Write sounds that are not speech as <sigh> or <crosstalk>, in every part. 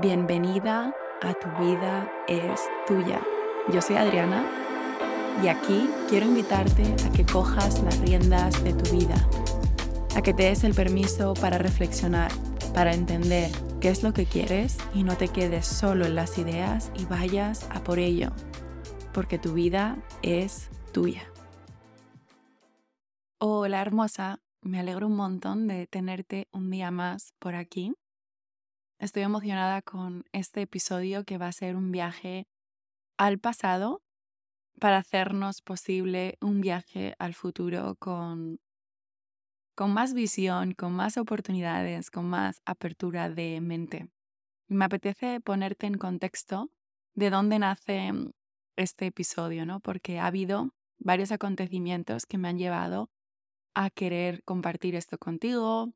Bienvenida a Tu vida es tuya. Yo soy Adriana y aquí quiero invitarte a que cojas las riendas de tu vida, a que te des el permiso para reflexionar, para entender qué es lo que quieres y no te quedes solo en las ideas y vayas a por ello, porque tu vida es tuya. Hola hermosa, me alegro un montón de tenerte un día más por aquí. Estoy emocionada con este episodio que va a ser un viaje al pasado para hacernos posible un viaje al futuro con, con más visión, con más oportunidades, con más apertura de mente. Me apetece ponerte en contexto de dónde nace este episodio, ¿no? Porque ha habido varios acontecimientos que me han llevado a querer compartir esto contigo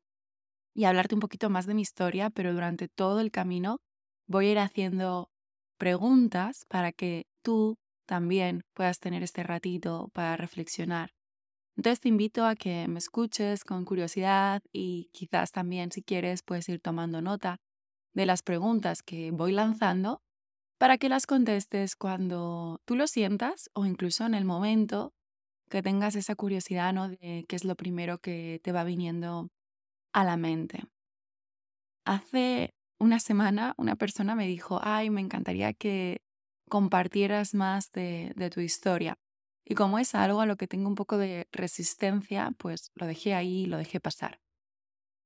y hablarte un poquito más de mi historia, pero durante todo el camino voy a ir haciendo preguntas para que tú también puedas tener este ratito para reflexionar. Entonces te invito a que me escuches con curiosidad y quizás también si quieres puedes ir tomando nota de las preguntas que voy lanzando para que las contestes cuando tú lo sientas o incluso en el momento que tengas esa curiosidad ¿no? de qué es lo primero que te va viniendo a la mente. Hace una semana una persona me dijo, ay, me encantaría que compartieras más de, de tu historia. Y como es algo a lo que tengo un poco de resistencia, pues lo dejé ahí, lo dejé pasar.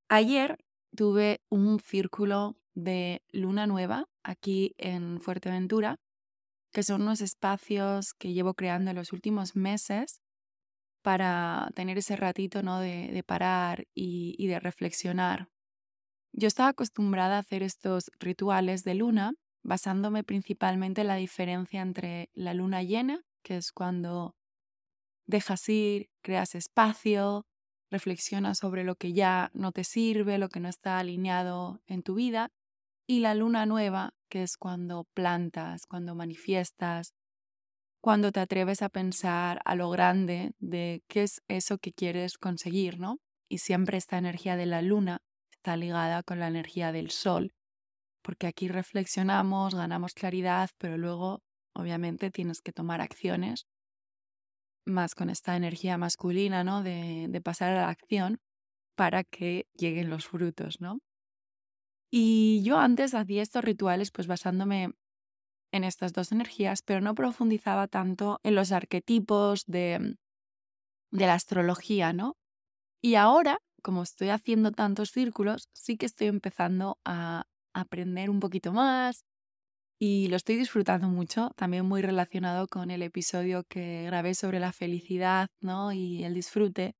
Ayer tuve un círculo de luna nueva aquí en Fuerteventura, que son unos espacios que llevo creando en los últimos meses para tener ese ratito ¿no? de, parar y, de reflexionar. Yo estaba acostumbrada a hacer estos rituales de luna basándome principalmente en la diferencia entre la luna llena, que es cuando dejas ir, creas espacio, reflexionas sobre lo que ya no te sirve, lo que no está alineado en tu vida, y la luna nueva, que es cuando plantas, cuando manifiestas, cuando te atreves a pensar a lo grande de qué es eso que quieres conseguir, ¿no? Y siempre esta energía de la luna está ligada con la energía del sol, porque aquí reflexionamos, ganamos claridad, pero luego obviamente tienes que tomar acciones más con esta energía masculina, ¿no? De, de pasar a la acción para que lleguen los frutos, ¿no? Y yo antes hacía estos rituales pues basándome en estas dos energías, pero no profundizaba tanto en los arquetipos de, mm, de la astrología, ¿no? Y ahora, como estoy haciendo tantos círculos, sí que estoy empezando a aprender un poquito más y lo estoy disfrutando mucho, también muy relacionado con el episodio que grabé sobre la felicidad, ¿no? Y el disfrute,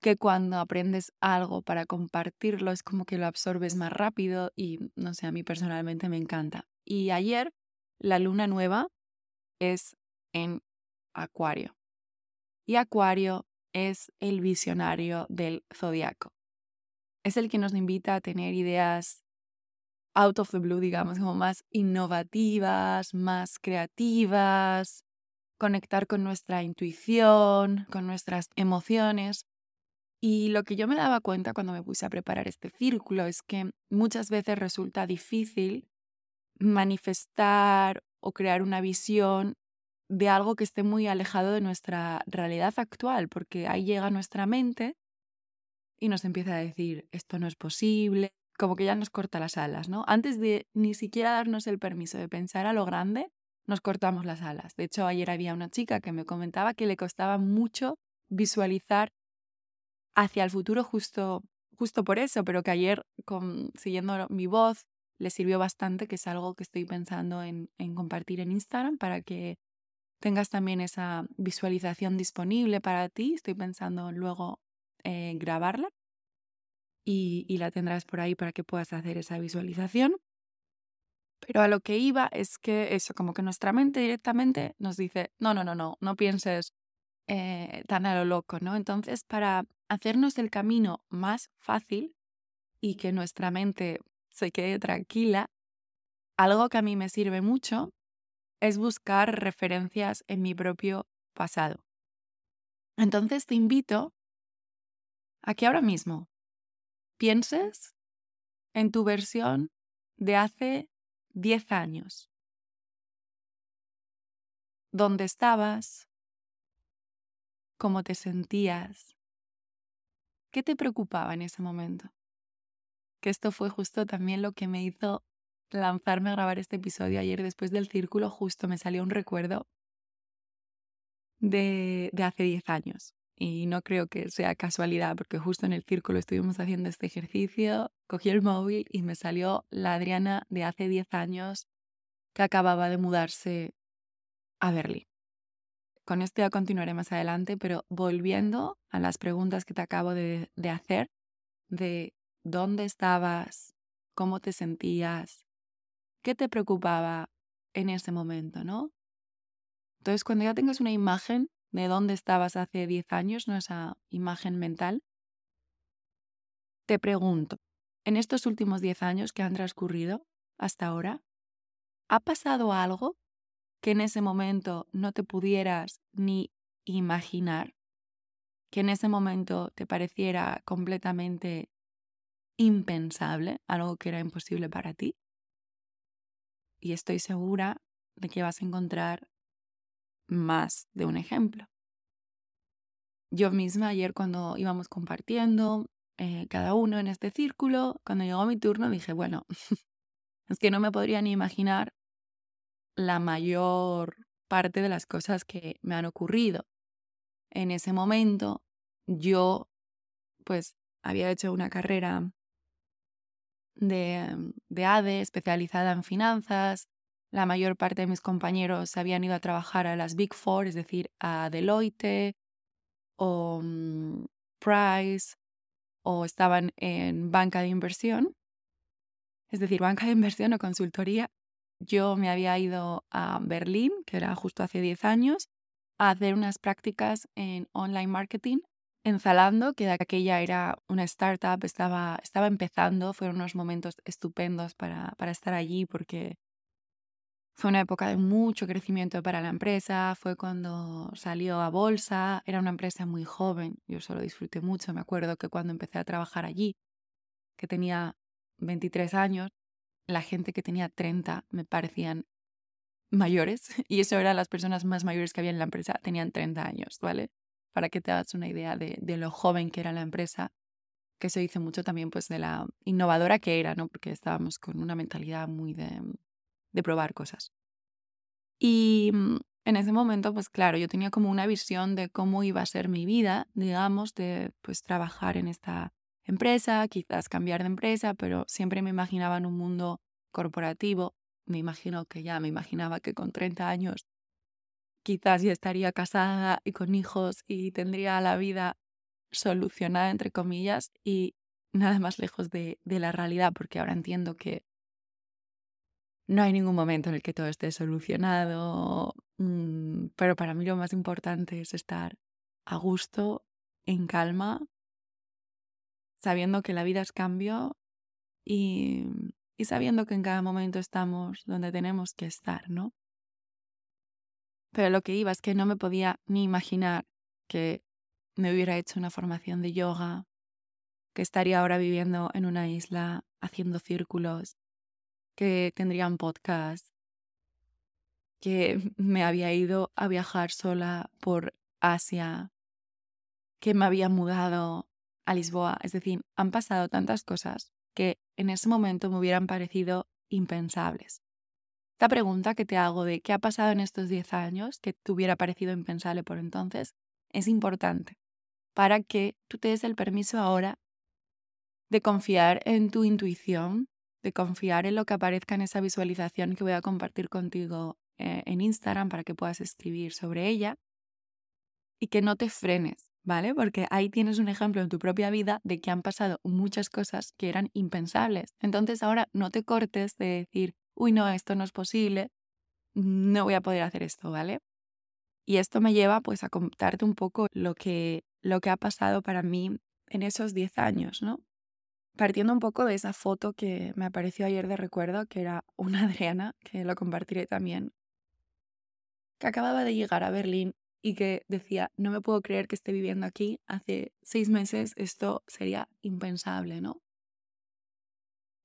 que cuando aprendes algo para compartirlo es como que lo absorbes más rápido y no sé, a mí personalmente me encanta. Y ayer la luna nueva es en Acuario. Y Acuario es el visionario del zodiaco. Es el que nos invita a tener ideas out of the blue, digamos, como más innovativas, más creativas, conectar con nuestra intuición, con nuestras emociones. Y lo que yo me daba cuenta cuando me puse a preparar este círculo es que muchas veces resulta difícil manifestar o crear una visión de algo que esté muy alejado de nuestra realidad actual, porque ahí llega nuestra mente y nos empieza a decir, esto no es posible, como que ya nos corta las alas, ¿no? Antes de ni siquiera darnos el permiso de pensar a lo grande, nos cortamos las alas. De hecho, ayer había una chica que me comentaba que le costaba mucho visualizar hacia el futuro justo, justo por eso, pero que ayer, con, siguiendo mi voz, le sirvió bastante, que es algo que estoy pensando en, compartir en Instagram para que tengas también esa visualización disponible para ti. Estoy pensando luego eh, grabarla y, la tendrás por ahí para que puedas hacer esa visualización. Pero a lo que iba es que eso, como que nuestra mente directamente nos dice, no, no, no, no, no pienses eh, tan a lo loco, ¿no? Entonces, para hacernos el camino más fácil y que nuestra mente se quede tranquila, algo que a mí me sirve mucho es buscar referencias en mi propio pasado. Entonces te invito a que ahora mismo pienses en tu versión de hace 10 años. ¿Dónde estabas? ¿Cómo te sentías? ¿Qué te preocupaba en ese momento? Que esto fue justo también lo que me hizo lanzarme a grabar este episodio ayer después del círculo, justo me salió un recuerdo de, de hace 10 años. Y no creo que sea casualidad, porque justo en el círculo estuvimos haciendo este ejercicio, cogí el móvil y me salió la Adriana de hace 10 años que acababa de mudarse a Berlín. Con esto ya continuaré más adelante, pero volviendo a las preguntas que te acabo de, de hacer, de dónde estabas, cómo te sentías, qué te preocupaba en ese momento, ¿no? Entonces, cuando ya tengas una imagen de dónde estabas hace 10 años, ¿no? esa imagen mental, te pregunto, en estos últimos 10 años que han transcurrido hasta ahora, ¿ha pasado algo que en ese momento no te pudieras ni imaginar? Que en ese momento te pareciera completamente impensable, algo que era imposible para ti. Y estoy segura de que vas a encontrar más de un ejemplo. Yo misma ayer cuando íbamos compartiendo, eh, cada uno en este círculo, cuando llegó mi turno dije, bueno, <laughs> es que no me podría ni imaginar la mayor parte de las cosas que me han ocurrido. En ese momento yo pues había hecho una carrera de, de ADE especializada en finanzas, la mayor parte de mis compañeros habían ido a trabajar a las Big Four, es decir, a Deloitte o mm, Price, o estaban en banca de inversión, es decir, banca de inversión o consultoría. Yo me había ido a Berlín, que era justo hace 10 años, a hacer unas prácticas en online marketing en Zalando, que aquella era una startup, estaba, estaba empezando, fueron unos momentos estupendos para, para estar allí porque fue una época de mucho crecimiento para la empresa, fue cuando salió a bolsa, era una empresa muy joven, yo solo disfruté mucho, me acuerdo que cuando empecé a trabajar allí, que tenía 23 años, la gente que tenía 30 me parecían mayores <laughs> y eso eran las personas más mayores que había en la empresa, tenían 30 años, ¿vale? Para que te hagas una idea de, lo joven que era la empresa, que se dice mucho también pues de la innovadora que era, ¿no? Porque estábamos con una mentalidad muy de de probar cosas. Y mm, en ese momento, pues claro, yo tenía como una visión de cómo iba a ser mi vida, digamos, de pues trabajar en esta empresa, quizás cambiar de empresa, pero siempre me imaginaba en un mundo corporativo. Me imagino que ya me imaginaba que con 30 años quizás ya estaría casada y con hijos y tendría la vida solucionada, entre comillas, y nada más lejos de, la realidad, porque ahora entiendo que no hay ningún momento en el que todo esté solucionado, mm, pero para mí lo más importante es estar a gusto, en calma, sabiendo que la vida es cambio y sabiendo que en cada momento estamos donde tenemos que estar, ¿no? Pero lo que iba es que no me podía ni imaginar que me hubiera hecho una formación de yoga, que estaría ahora viviendo en una isla haciendo círculos que tendrían podcast, que <laughs> me había ido a viajar sola por Asia, que me había mudado a Lisboa. Es decir, han pasado tantas cosas que en ese momento me hubieran parecido impensables. Esta pregunta que te hago de qué ha pasado en estos 10 años que te hubiera parecido impensable por entonces es importante para que tú te des el permiso ahora de confiar en tu intuición, de confiar en lo que aparezca en esa visualización que voy a compartir contigo eh, en Instagram para que puedas escribir sobre ella y que no te frenes, ¿vale? Porque ahí tienes un ejemplo en tu propia vida de que han pasado muchas cosas que eran impensables. Entonces ahora no te cortes de decir, uy, no, esto no es posible, no voy a poder hacer esto, ¿vale? Y esto me lleva pues a contarte un poco lo que, lo que ha pasado para mí en esos 10 años, ¿no? partiendo un poco de esa foto que me apareció ayer de recuerdo, que era una <laughs> Adriana, que lo compartiré también, que acababa de llegar a Berlín y que decía, no me puedo creer que esté viviendo aquí, hace seis meses esto sería impensable, ¿no?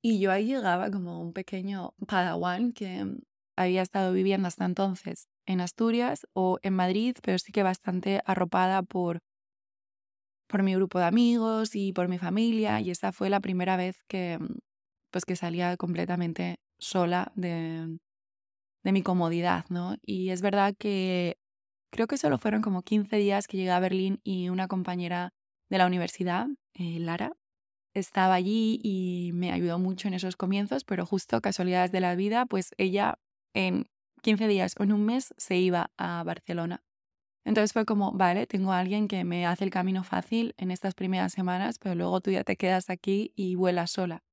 Y yo ahí llegaba como un pequeño padawan que mm, había estado viviendo hasta entonces en Asturias o en Madrid, pero sí que bastante arropada por, por mi grupo de amigos y por mi familia. Y esta fue la primera vez que, mm, pues que salía completamente sola de, de mi comodidad, ¿no? Y es verdad que creo que solo fueron como 15 días que llegué a Berlín y una compañera de la universidad, eh, Lara, estaba allí y me ayudó mucho en esos comienzos, pero justo casualidades de la vida, pues ella en 15 días o en un mes se iba a Barcelona. Entonces fue como, vale, tengo a alguien que me hace el camino fácil en estas primeras semanas, pero luego tú ya te quedas aquí y vuelas sola.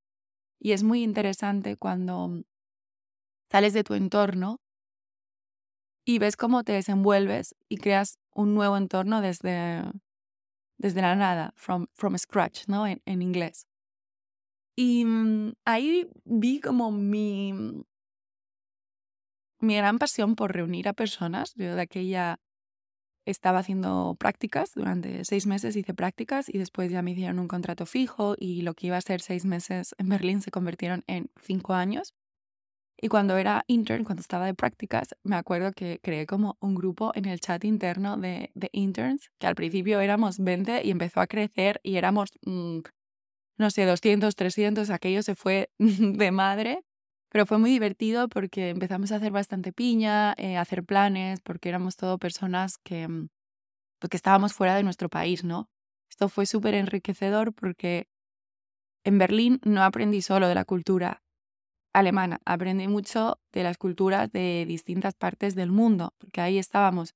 Y es muy interesante cuando sales de tu entorno y ves cómo te desenvuelves y creas un nuevo entorno desde, desde la nada, from, from scratch, ¿no? En, en inglés. Y mm, ahí vi como mi, mi gran pasión por reunir a personas. Yo de aquella estaba haciendo prácticas, durante seis meses hice prácticas y después ya me hicieron un contrato fijo y lo que iba a ser seis meses en Berlín se convirtieron en cinco años. Y cuando era intern, cuando estaba de prácticas, me acuerdo que creé como un grupo en el chat interno de, de interns, que al principio éramos 20 y empezó a crecer y éramos, mm, no sé, 200, 300, aquello se fue <laughs> de madre. Pero fue muy divertido porque empezamos a hacer bastante piña, eh, a hacer planes, porque éramos todo personas que, mm, pues, que estábamos fuera de nuestro país, ¿no? Esto fue súper enriquecedor porque en Berlín no aprendí solo de la cultura alemana, aprendí mucho de las culturas de distintas partes del mundo, porque ahí estábamos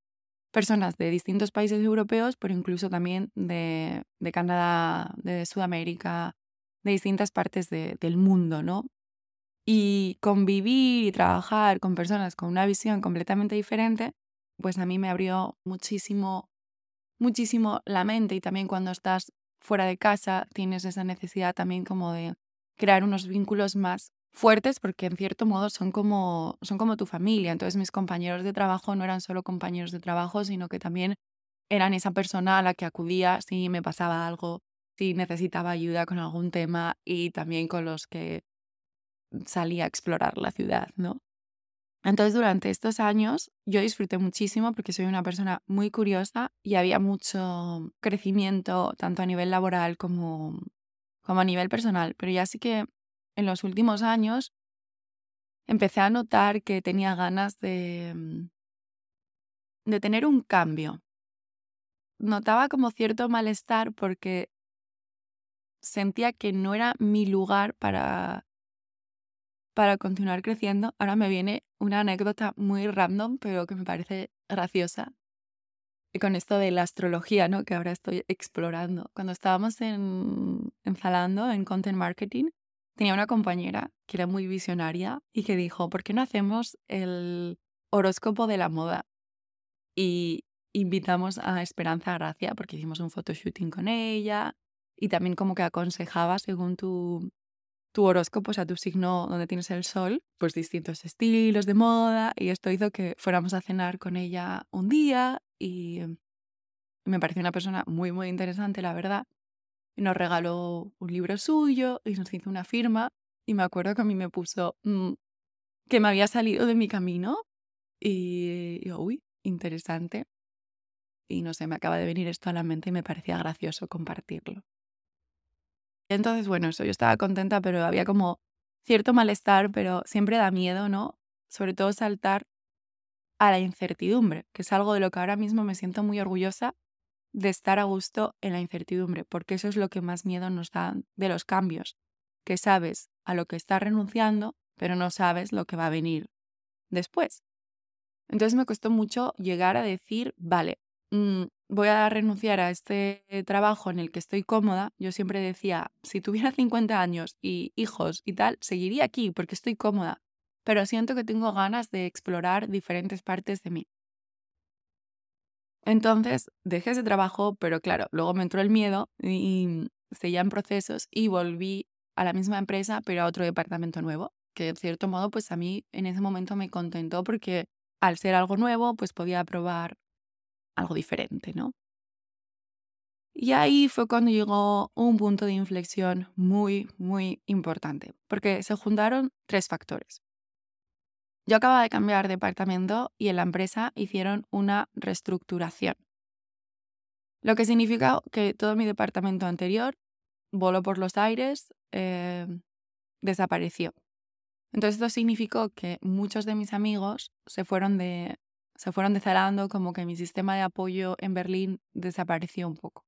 personas de distintos países europeos, pero incluso también de, Canadá, de Sudamérica, de distintas partes de- del mundo, ¿no? Y convivir y trabajar con personas con una visión completamente diferente, pues a mí me abrió muchísimo, muchísimo la mente y también cuando estás fuera de casa tienes esa necesidad también como de crear unos vínculos más fuertes porque en cierto modo son como, son como tu familia. Entonces mis compañeros de trabajo no eran solo compañeros de trabajo, sino que también eran esa persona a la que acudía si me pasaba algo, si necesitaba ayuda con algún tema y también con los que salía a explorar la ciudad, ¿no? Entonces, durante estos años yo disfruté muchísimo porque soy una persona muy curiosa y había mucho crecimiento tanto a nivel laboral como, como a nivel personal. Pero ya sí que en los últimos años empecé a notar que tenía ganas de, mm, de tener un cambio. Notaba como cierto malestar porque sentía que no era mi lugar para, para continuar creciendo. Ahora me viene una anécdota muy random, pero que me parece graciosa. Y con esto de la astrología, ¿no? Que ahora estoy explorando. Cuando estábamos en, en en Content Marketing, tenía una compañera que era muy visionaria y que dijo, ¿por qué no hacemos el horóscopo de la moda? Y invitamos a Esperanza Gracia porque hicimos un photoshooting con ella y también como que aconsejaba según tu, tu horóscopo, o sea, tu signo donde tienes el sol, pues distintos estilos de moda y esto hizo que fuéramos a cenar con ella un día y me pareció una persona muy, muy interesante, la verdad. Y nos regaló un libro suyo y nos hizo una firma y me acuerdo que a mí me puso mm, que me había salido de mi camino y, y, uy, interesante. Y no sé, me acaba de venir esto a la mente y me parecía gracioso compartirlo. Entonces, bueno, eso, yo estaba contenta, pero había como cierto malestar, pero siempre da miedo, ¿no? Sobre todo saltar a la incertidumbre, que es algo de lo que ahora mismo me siento muy orgullosa de estar a gusto en la incertidumbre, porque eso es lo que más miedo nos da de los cambios, que sabes a lo que estás renunciando, pero no sabes lo que va a venir después. Entonces me costó mucho llegar a decir, vale, mm, voy a renunciar a este trabajo en el que estoy cómoda. Yo siempre decía, si tuviera 50 años y hijos y tal, seguiría aquí porque estoy cómoda, pero siento que tengo ganas de explorar diferentes partes de mí. Entonces dejé ese trabajo, pero claro, luego me entró el miedo y seguía en procesos y volví a la misma empresa, pero a otro departamento nuevo, que en cierto modo, pues a mí en ese momento me contentó porque al ser algo nuevo, pues podía probar algo diferente, ¿no? Y ahí fue cuando llegó un punto de inflexión muy, muy importante, porque se juntaron tres factores. Yo acababa de cambiar de departamento y en la empresa hicieron una reestructuración. Lo que significa que todo mi departamento anterior voló por los aires, eh, desapareció. Entonces esto significó que muchos de mis amigos se fueron de se fueron desarando, como que mi sistema de apoyo en Berlín desapareció un poco.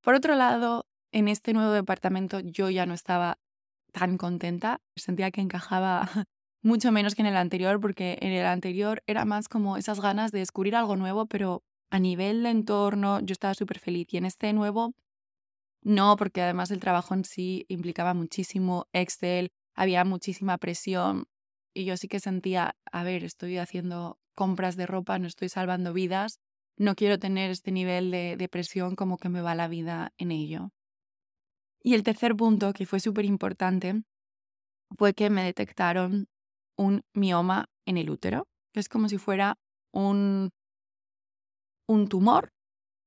Por otro lado, en este nuevo departamento yo ya no estaba tan contenta, sentía que encajaba mucho menos que en el anterior, porque en el anterior era más como esas ganas de descubrir algo nuevo, pero a nivel de entorno yo estaba súper feliz. Y en este nuevo, no, porque además el trabajo en sí implicaba muchísimo Excel, había muchísima presión y yo sí que sentía, a ver, estoy haciendo compras de ropa, no estoy salvando vidas, no quiero tener este nivel de, de presión como que me va la vida en ello. Y el tercer punto, que fue súper importante, fue que me detectaron un mioma en el útero, que es como si fuera un, un tumor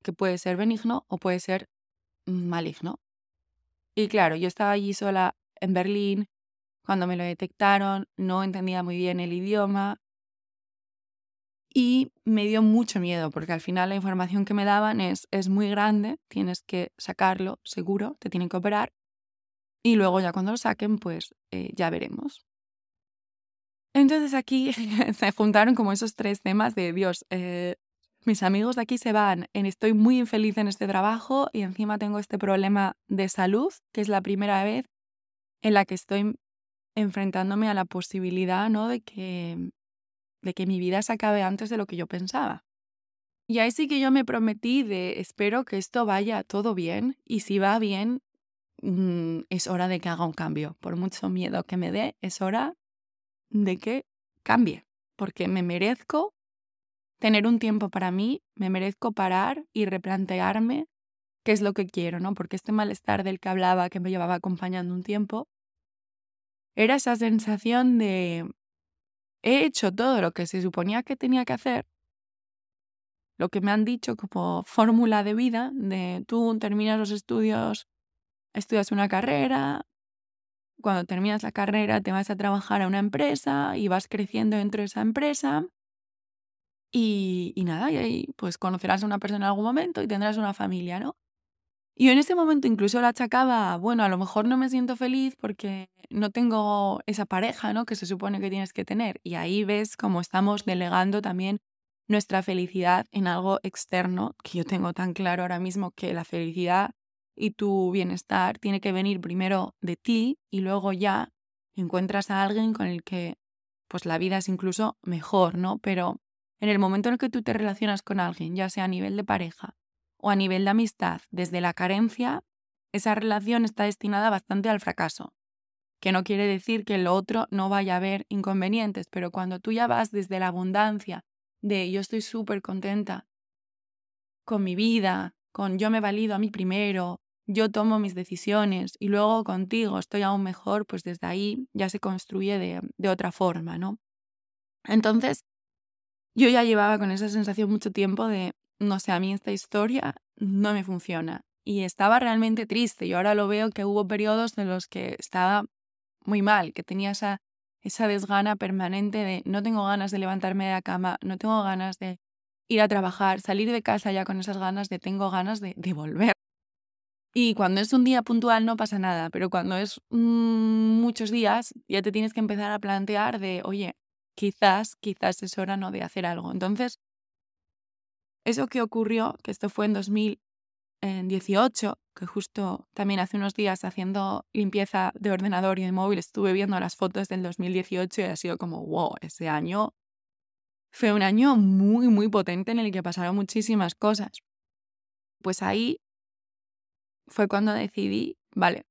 que puede ser benigno o puede ser maligno. Y claro, yo estaba allí sola en Berlín, cuando me lo detectaron, no entendía muy bien el idioma, y me dio mucho miedo porque al final la información que me daban es, es muy grande, tienes que sacarlo seguro, te tienen que operar y luego ya cuando lo saquen pues eh, ya veremos. Entonces aquí <laughs> se juntaron como esos tres temas de Dios, eh, mis amigos de aquí se van, en estoy muy infeliz en este trabajo y encima tengo este problema de salud, que es la primera vez en la que estoy enfrentándome a la posibilidad ¿no? de que de que mi vida se acabe antes de lo que yo pensaba. Y ahí sí que yo me prometí de espero que esto vaya todo bien y si va bien, mm, es hora de que haga un cambio. Por mucho miedo que me dé, es hora de que cambie, porque me merezco tener un tiempo para mí, me merezco parar y replantearme qué es lo que quiero, ¿no? Porque este malestar del que hablaba, que me llevaba acompañando un tiempo, era esa sensación de he hecho todo lo que se suponía que tenía que hacer, lo que me han dicho como fórmula de vida, de tú terminas los estudios, estudias una carrera, cuando terminas la carrera te vas a trabajar a una empresa y vas creciendo dentro de esa empresa. Y, y nada, y ahí pues conocerás a una persona en algún momento y tendrás una familia, ¿no? Y en ese momento incluso la achacaba, bueno, a lo mejor no me siento feliz porque no tengo esa pareja, ¿no? Que se supone que tienes que tener. Y ahí ves cómo estamos delegando también nuestra felicidad en algo externo, que yo tengo tan claro ahora mismo que la felicidad y tu bienestar tiene que venir primero de ti y luego ya encuentras a alguien con el que pues la vida es incluso mejor, ¿no? Pero en el momento en el que tú te relacionas con alguien, ya sea a nivel de pareja o a nivel de amistad desde la carencia, esa relación está destinada bastante al fracaso. Que no quiere decir que lo otro no vaya a haber inconvenientes, pero cuando tú ya vas desde la abundancia de yo estoy súper contenta con mi vida, con yo me valido a mí primero, yo tomo mis decisiones y luego contigo estoy aún mejor, pues desde ahí ya se construye de, de otra forma, ¿no? Entonces, yo ya llevaba con esa sensación mucho tiempo de no sé, a mí esta historia no me funciona. Y estaba realmente triste. Y ahora lo veo que hubo periodos en los que estaba muy mal, que tenía esa, esa desgana permanente de no tengo ganas de levantarme de la cama, no tengo ganas de ir a trabajar, salir de casa ya con esas ganas de tengo ganas de, de volver. Y cuando es un día puntual no pasa nada, pero cuando es mm, muchos días ya te tienes que empezar a plantear de, oye, quizás, quizás es hora no de hacer algo. Entonces, eso que ocurrió, que esto fue en 2018, que justo también hace unos días haciendo limpieza de ordenador y de móvil estuve viendo las fotos del 2018 y ha sido como, wow, ese año fue un año muy, muy potente en el que pasaron muchísimas cosas. Pues ahí fue cuando decidí, vale,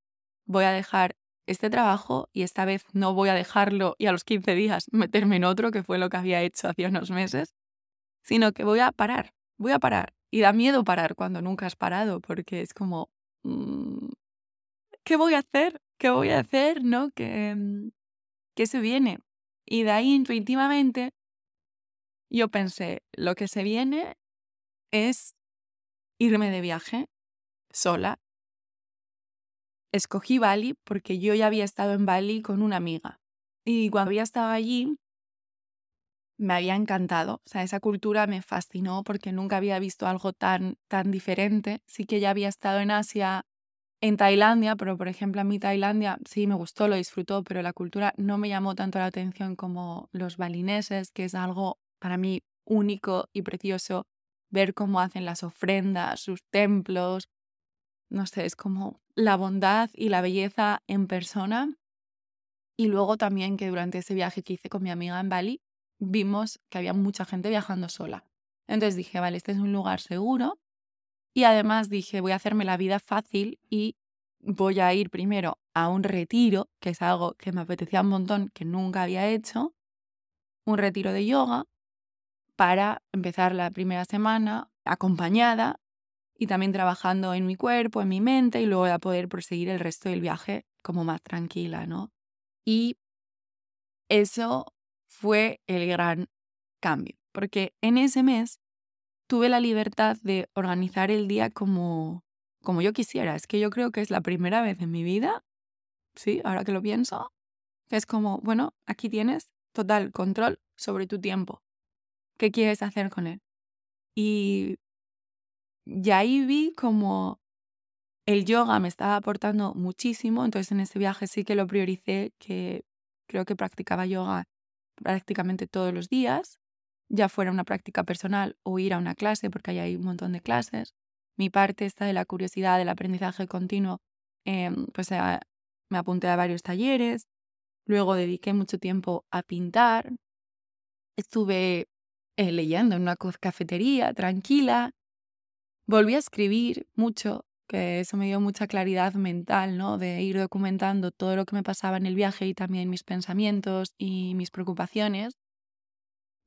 voy a dejar este trabajo y esta vez no voy a dejarlo y a los 15 días meterme en otro, que fue lo que había hecho hace unos meses, sino que voy a parar voy a parar. Y da miedo parar cuando nunca has parado, porque es como, mm, ¿qué voy a hacer? ¿Qué voy a hacer? ¿No? ¿Qué, mm, ¿Qué se viene? Y de ahí intuitivamente yo pensé, lo que se viene es irme de viaje. sola. Escogí Bali porque yo ya había estado en Bali con una amiga. Y cuando había estado allí, me había encantado. O sea, esa cultura me fascinó porque nunca había visto algo tan, tan diferente. Sí que ya había estado en Asia, en Tailandia, pero por ejemplo a mí Tailandia sí me gustó, lo disfrutó, pero la cultura no me llamó tanto la atención como los balineses, que es algo para mí único y precioso ver cómo hacen las ofrendas, sus templos. No sé, es como la bondad y la belleza en persona. Y luego también que durante ese viaje que hice con mi amiga en Bali, vimos que había mucha gente viajando sola. Entonces dije, vale, este es un lugar seguro. Y además dije, voy a hacerme la vida fácil y voy a ir primero a un retiro, que es algo que me apetecía un montón, que nunca había hecho, un retiro de yoga, para empezar la primera semana acompañada y también trabajando en mi cuerpo, en mi mente y luego a poder proseguir el resto del viaje como más tranquila, ¿no? Y eso fue el gran cambio, porque en ese mes tuve la libertad de organizar el día como, como yo quisiera. Es que yo creo que es la primera vez en mi vida, sí, ahora que lo pienso, que es como, bueno, aquí tienes total control sobre tu tiempo. ¿Qué quieres hacer con él? Y, y ahí vi como el yoga me estaba aportando muchísimo, entonces en ese viaje sí que lo prioricé, que creo que practicaba yoga prácticamente todos los días, ya fuera una práctica personal o ir a una clase, porque ahí hay un montón de clases. Mi parte está de la curiosidad, del aprendizaje continuo, em, pues me apunté a varios talleres, luego dediqué mucho tiempo a pintar, estuve eh, leyendo en una cafetería tranquila, volví a escribir mucho, que eso me dio mucha claridad mental, ¿no? De ir documentando todo lo que me pasaba en el viaje y también mis pensamientos y mis preocupaciones.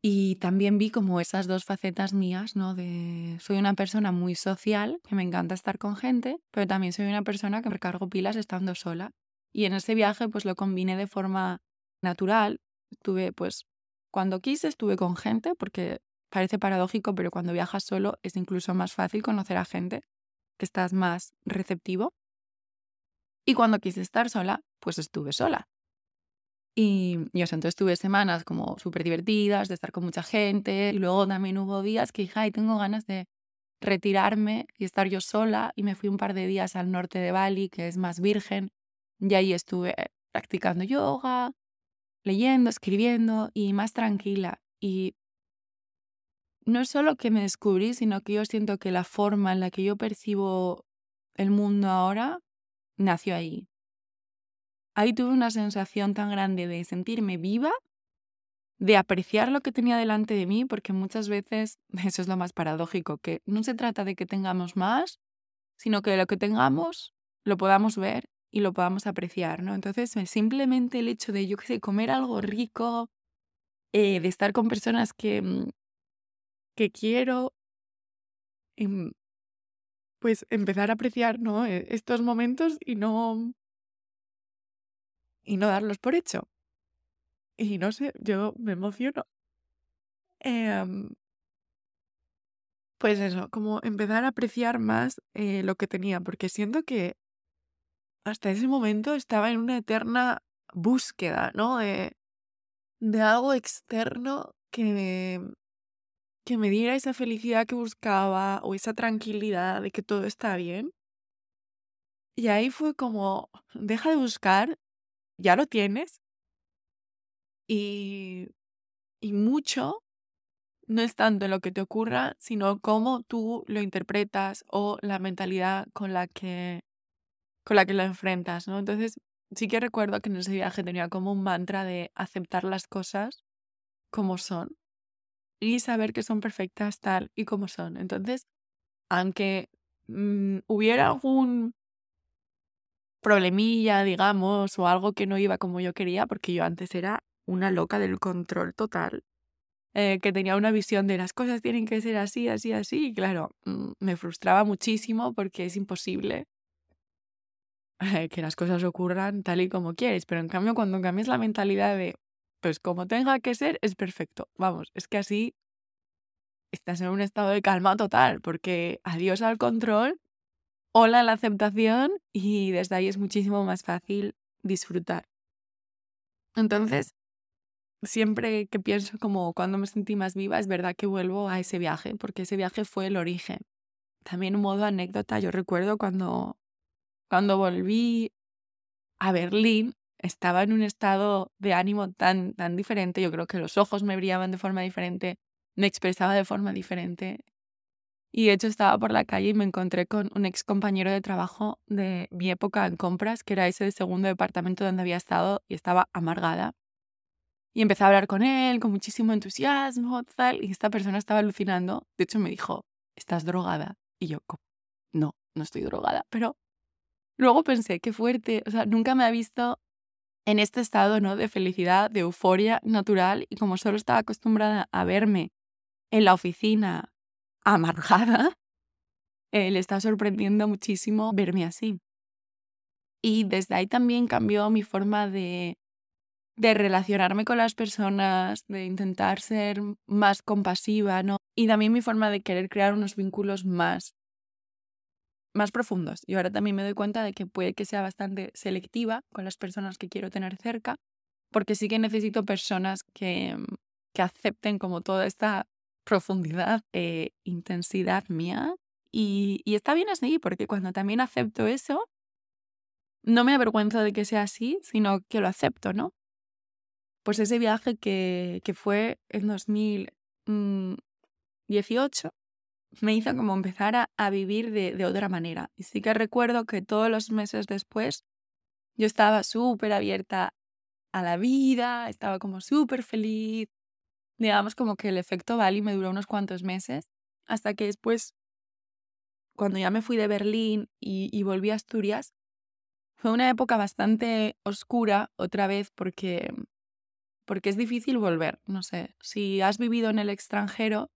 Y también vi como esas dos facetas mías, ¿no? De soy una persona muy social, que me encanta estar con gente, pero también soy una persona que recargo pilas estando sola. Y en ese viaje pues lo combiné de forma natural. Estuve pues cuando quise estuve con gente porque parece paradójico, pero cuando viajas solo es incluso más fácil conocer a gente que estás más receptivo. Y cuando quise estar sola, pues estuve sola. Y, yo entonces tuve semanas como súper divertidas, de estar con mucha gente. Y luego también hubo días que dije, ay, tengo ganas de retirarme y estar yo sola. Y me fui un par de días al norte de Bali, que es más virgen. Y ahí estuve practicando yoga, leyendo, escribiendo y más tranquila. Y no solo que me descubrí, sino que yo siento que la forma en la que yo percibo el mundo ahora nació ahí. Ahí tuve una sensación tan grande de sentirme viva, de apreciar lo que tenía delante de mí, porque muchas veces <laughs> eso es lo más paradójico, que no se trata de que tengamos más, sino que lo que tengamos lo podamos ver y lo podamos apreciar, ¿no? Entonces, simplemente el hecho de, yo qué sé, comer algo rico, eh, de estar con personas que, mm, que quiero, em, pues empezar a apreciar ¿no? E, estos momentos y no, y no darlos por hecho. Y no sé, yo me emociono. Em, pues eso, como empezar a apreciar más eh, lo que tenía, porque siento que hasta ese momento estaba en una eterna búsqueda, ¿no? De, de algo externo que que me diera esa felicidad que buscaba o esa tranquilidad de que todo está bien. Y ahí fue como, deja de buscar, ya lo tienes. Y, y mucho no es tanto lo que te ocurra, sino cómo tú lo interpretas o la mentalidad con la que, con la que lo enfrentas, ¿no? Entonces, sí que recuerdo que en ese viaje tenía como un mantra de aceptar las cosas como son y saber que son perfectas tal y como son. Entonces, aunque mm, hubiera algún problemilla, digamos, o algo que no iba como yo quería, porque yo antes era una loca del control total, eh, que tenía una visión de las cosas tienen que ser así, así, así, y claro, mm, me frustraba muchísimo porque es imposible <laughs> que las cosas ocurran tal y como quieres, pero en cambio cuando cambias la mentalidad de pues como tenga que ser, es perfecto. Vamos, es que así estás en un estado de calma total, porque adiós al control hola la aceptación y desde ahí es muchísimo más fácil disfrutar. Entonces, siempre que pienso como cuando me sentí más viva, es verdad que vuelvo a ese viaje, porque ese viaje fue el origen. También un modo anécdota, yo recuerdo cuando, cuando volví a Berlín, estaba en un estado de ánimo tan, tan diferente, yo creo que los ojos me brillaban de forma diferente, me expresaba de forma diferente. Y de hecho estaba por la calle y me encontré con un ex compañero de trabajo de mi época en compras, que era ese segundo departamento donde había estado y estaba amargada. Y empecé a hablar con él con muchísimo entusiasmo, tal, y esta persona estaba alucinando. De hecho me dijo, ¿estás drogada? Y yo, no, no estoy drogada, pero luego pensé, qué fuerte, o sea, nunca me ha visto en este estado ¿no? de felicidad, de euforia natural y como solo estaba acostumbrada a verme en la oficina amargada, <laughs> eh, le está sorprendiendo muchísimo verme así. Y desde ahí también cambió mi forma de, de relacionarme con las personas, de intentar ser más compasiva, ¿no? Y también mi forma de querer crear unos vínculos más más profundos. Y ahora también me doy cuenta de que puede que sea bastante selectiva con las personas que quiero tener cerca, porque sí que necesito personas que, mm, que acepten como toda esta profundidad e intensidad mía. Y, está bien así, porque cuando también acepto eso, no me avergüenzo de que sea así, sino que lo acepto, ¿no? Pues ese viaje que, que fue en 2018 me hizo como empezar a, vivir de, de, otra manera. Y sí que recuerdo que todos los meses después yo estaba súper abierta a la vida, estaba como súper feliz. Digamos como que el efecto Bali me duró unos cuantos meses, hasta que después, cuando ya me fui de Berlín y, y volví a Asturias, fue una época bastante oscura otra vez porque, porque es difícil volver. No sé, si has vivido en el extranjero,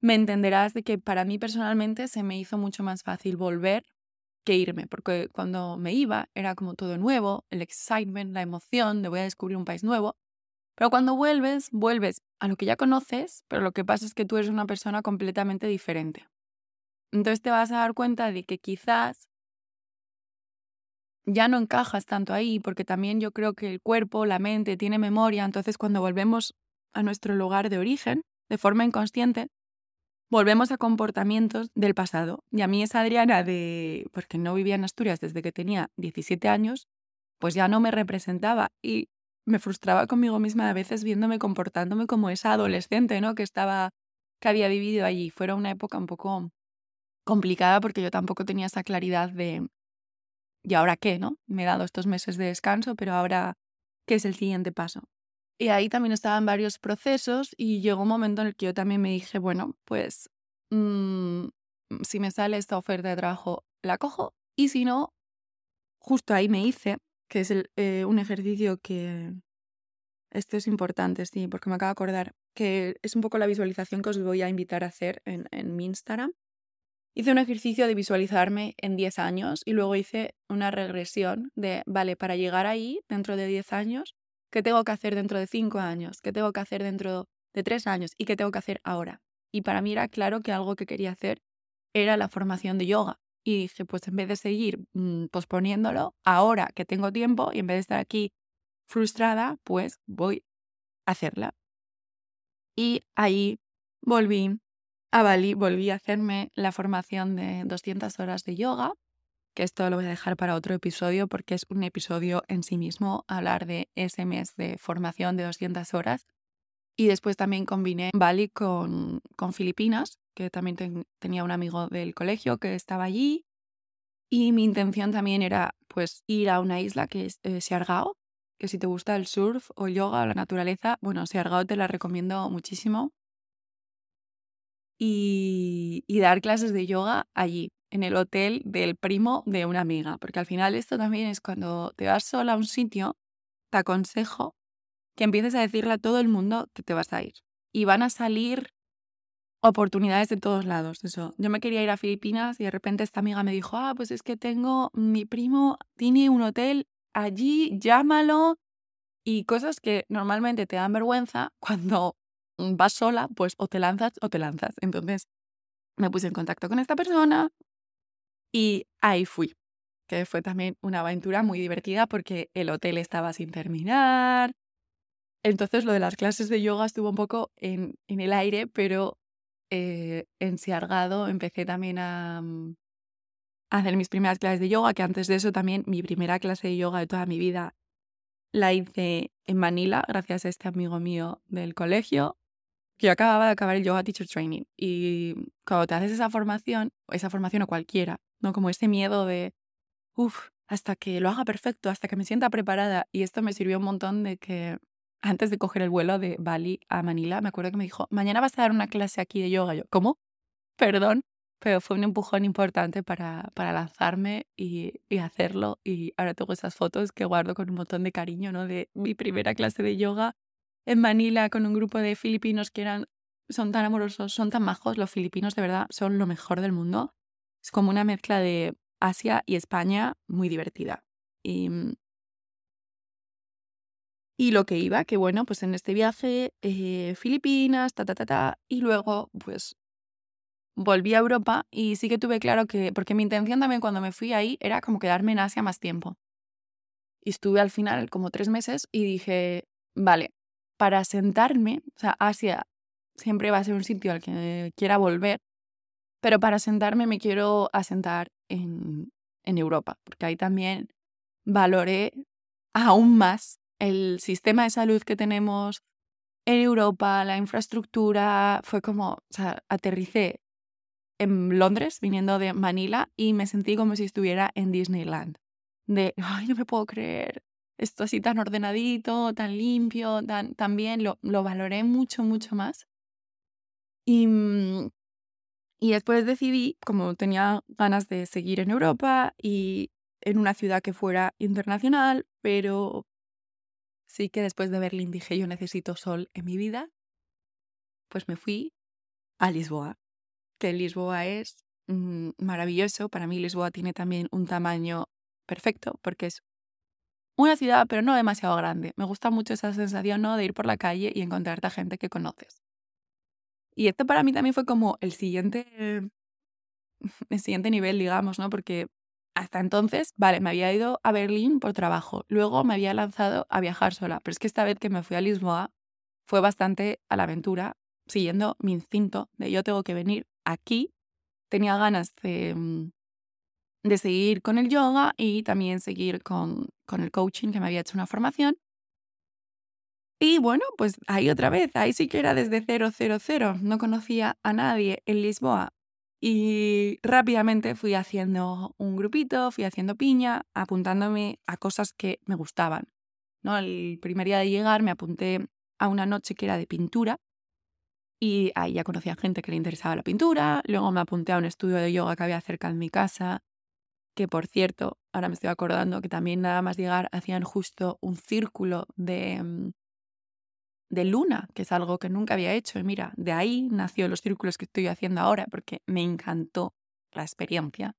me entenderás de que para mí personalmente se me hizo mucho más fácil volver que irme, porque cuando me iba era como todo nuevo, el excitement, la emoción de voy a descubrir un país nuevo, pero cuando vuelves, vuelves a lo que ya conoces, pero lo que pasa es que tú eres una persona completamente diferente. Entonces te vas a dar cuenta de que quizás ya no encajas tanto ahí, porque también yo creo que el cuerpo, la mente tiene memoria, entonces cuando volvemos a nuestro lugar de origen, de forma inconsciente, volvemos a comportamientos del pasado. Y a mí esa Adriana de, porque no vivía en Asturias desde que tenía 17 años, pues ya no me representaba y me frustraba conmigo misma a veces viéndome comportándome como esa adolescente, ¿no? Que estaba, que había vivido allí. Fuera una época un poco complicada porque yo tampoco tenía esa claridad de, ¿y ahora qué, no? Me he dado estos meses de descanso, pero ahora, ¿qué es el siguiente paso? Y ahí también estaban varios procesos y llegó un momento en el que yo también me dije, bueno, pues mm, si me sale esta oferta de trabajo, la cojo y si no, justo ahí me hice, que es eh, un ejercicio que... Esto es importante, sí, porque me acabo de acordar que es un poco la visualización que os voy a invitar a hacer en, en mi Instagram. Hice un ejercicio de visualizarme en 10 años y luego hice una regresión de, vale, para llegar ahí dentro de 10 años, ¿Qué tengo que hacer dentro de cinco años? ¿Qué tengo que hacer dentro de tres años? ¿Y qué tengo que hacer ahora? Y para mí era claro que algo que quería hacer era la formación de yoga. Y dije, pues en vez de seguir mm, posponiéndolo, ahora que tengo tiempo y en vez de estar aquí frustrada, pues voy a hacerla. Y ahí volví a Bali, volví a hacerme la formación de 200 horas de yoga esto lo voy a dejar para otro episodio porque es un episodio en sí mismo, hablar de ese mes de formación de 200 horas. Y después también combiné Bali con, con Filipinas, que también tenía un amigo del colegio que estaba allí. Y mi intención también era pues ir a una isla que es eh, Siargao, que si te gusta el surf o yoga o la naturaleza, bueno, Siargao te la recomiendo muchísimo. Y, y dar clases de yoga allí en el hotel del primo de una amiga, porque al final esto también es cuando te vas sola a un sitio, te aconsejo que empieces a decirle a todo el mundo que te vas a ir. Y van a salir oportunidades de todos lados. Eso. Yo me quería ir a Filipinas y de repente esta amiga me dijo, ah, pues es que tengo, mi primo tiene un hotel allí, llámalo. Y cosas que normalmente te dan vergüenza <laughs> cuando vas sola, pues o te lanzas o te lanzas. Entonces me puse en contacto con esta persona, Y ahí fui, que fue también una aventura muy divertida porque el hotel estaba sin terminar. Entonces lo de las clases de yoga estuvo un poco en, en el aire, pero eh, en Siargado empecé también a, mm, a hacer mis primeras clases de yoga, que antes de eso también mi primera clase de yoga de toda mi vida la hice en Manila, gracias a este amigo mío del colegio, que acababa de acabar el Yoga Teacher Training. Y cuando te haces esa formación, esa formación o cualquiera, ¿no? Como ese miedo de, uff, hasta que lo haga perfecto, hasta que me sienta preparada. Y esto me sirvió un montón de que antes de coger el vuelo de Bali a Manila, me acuerdo que me dijo, mañana vas a dar una clase aquí de yoga. Yo, ¿cómo? Perdón, pero fue un empujón importante para, para lanzarme y, y, hacerlo. Y ahora tengo esas fotos que guardo con un montón de cariño, ¿no? De mi primera clase de yoga en Manila con un grupo de filipinos que eran, son tan amorosos, son tan majos. Los filipinos de verdad son lo mejor del mundo. Es como una mezcla de Asia y España muy divertida. Y, y lo que iba, que bueno, pues en este viaje, eh, Filipinas, ta, ta, ta, ta, y luego pues volví a Europa y sí que tuve claro que, porque mi intención también cuando me fui ahí era como quedarme en Asia más tiempo. Y estuve al final como tres meses y dije, vale, para sentarme, o sea, Asia siempre va a ser un sitio al que quiera volver, pero para sentarme me quiero asentar en, en Europa, porque ahí también valoré aún más el sistema de salud que tenemos en Europa, la infraestructura, fue como, o sea, aterricé en Londres, viniendo de Manila, y me sentí como si estuviera en Disneyland. De, ay, no me puedo creer, esto así tan ordenadito, tan limpio, tan, tan bien, lo, lo valoré mucho, mucho más. Y, mm, y después decidí, como tenía ganas de seguir en Europa y en una ciudad que fuera internacional, pero sí que después de Berlín dije yo necesito sol en mi vida, pues me fui a Lisboa, que Lisboa es mm, maravilloso. Para mí Lisboa tiene también un tamaño perfecto porque es una ciudad, pero no demasiado grande. Me gusta mucho esa sensación ¿no? de ir por la calle y encontrarte a gente que conoces. Y esto para mí también fue como el siguiente, <laughs> el siguiente nivel, digamos, ¿no? Porque hasta entonces, vale, me había ido a Berlín por trabajo, luego me había lanzado a viajar sola, pero es que esta vez que me fui a Lisboa fue bastante a la aventura, siguiendo mi instinto de yo tengo que venir aquí. Tenía ganas de, mm, de seguir con el yoga y también seguir con, con el coaching, que me había hecho una formación. Y bueno, pues ahí otra vez, ahí sí que era desde cero, cero, cero. No conocía a nadie en Lisboa. Y rápidamente fui haciendo un grupito, fui haciendo piña, apuntándome a cosas que me gustaban. ¿no? El primer día de llegar me apunté a una noche que era de pintura y ahí ya conocía gente que le interesaba la pintura. Luego me apunté a un estudio de yoga que había cerca de mi casa que por cierto, ahora me estoy acordando que también nada más llegar hacían justo un círculo de, mm, de luna, que es algo que nunca había hecho. Y mira, de ahí nació los círculos que estoy haciendo ahora, porque me encantó la experiencia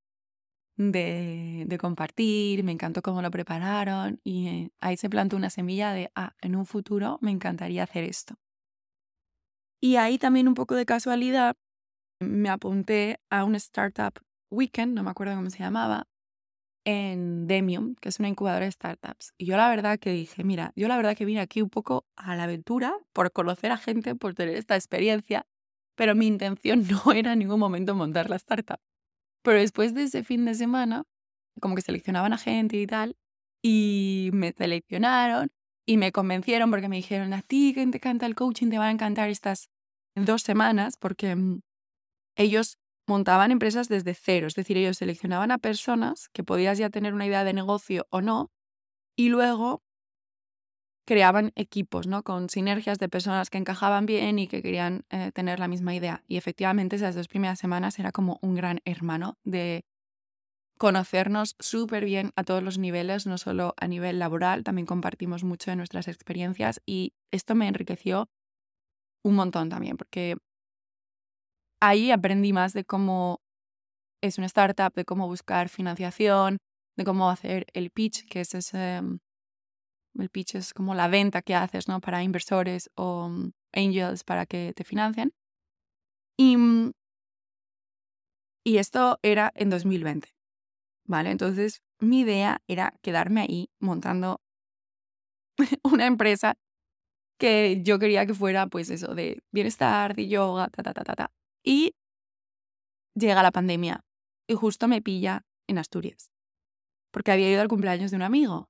de, de compartir, me encantó cómo lo prepararon y eh, ahí se plantó una semilla de, ah, en un futuro me encantaría hacer esto. Y ahí también un poco de casualidad me apunté a un startup weekend, no me acuerdo cómo se llamaba, en Demium, que es una incubadora de startups. Y yo la verdad que dije, mira, yo la verdad que vine aquí un poco a la aventura por conocer a gente, por tener esta experiencia, pero mi intención <laughs> no era en ningún momento montar la startup. Pero después de ese fin de semana, como que seleccionaban a gente y tal, y me seleccionaron y me convencieron porque me dijeron, a ti que te encanta el coaching, te van a encantar estas dos semanas, porque mm, ellos montaban empresas desde cero, es decir, ellos seleccionaban a personas que podías ya tener una idea de negocio o no, y luego creaban equipos, ¿no? Con sinergias de personas que encajaban bien y que querían eh, tener la misma idea. Y efectivamente esas dos primeras semanas era como un gran hermano de conocernos súper bien a todos los niveles, no solo a nivel laboral, también compartimos mucho de nuestras experiencias y esto me enriqueció un montón también, porque ahí aprendí más de cómo es una startup, de cómo buscar financiación, de cómo hacer el pitch, que es mm, el pitch es como la venta que haces ¿no? para inversores o mm, angels para que te financien. Y, mm, esto era en 2020. ¿vale? Entonces mi idea era quedarme ahí montando <laughs> una empresa que yo quería que fuera pues eso de bienestar, de yoga, ta, ta, ta, ta, ta. Y llega la pandemia y justo me pilla en Asturias, porque había ido al cumpleaños de un amigo.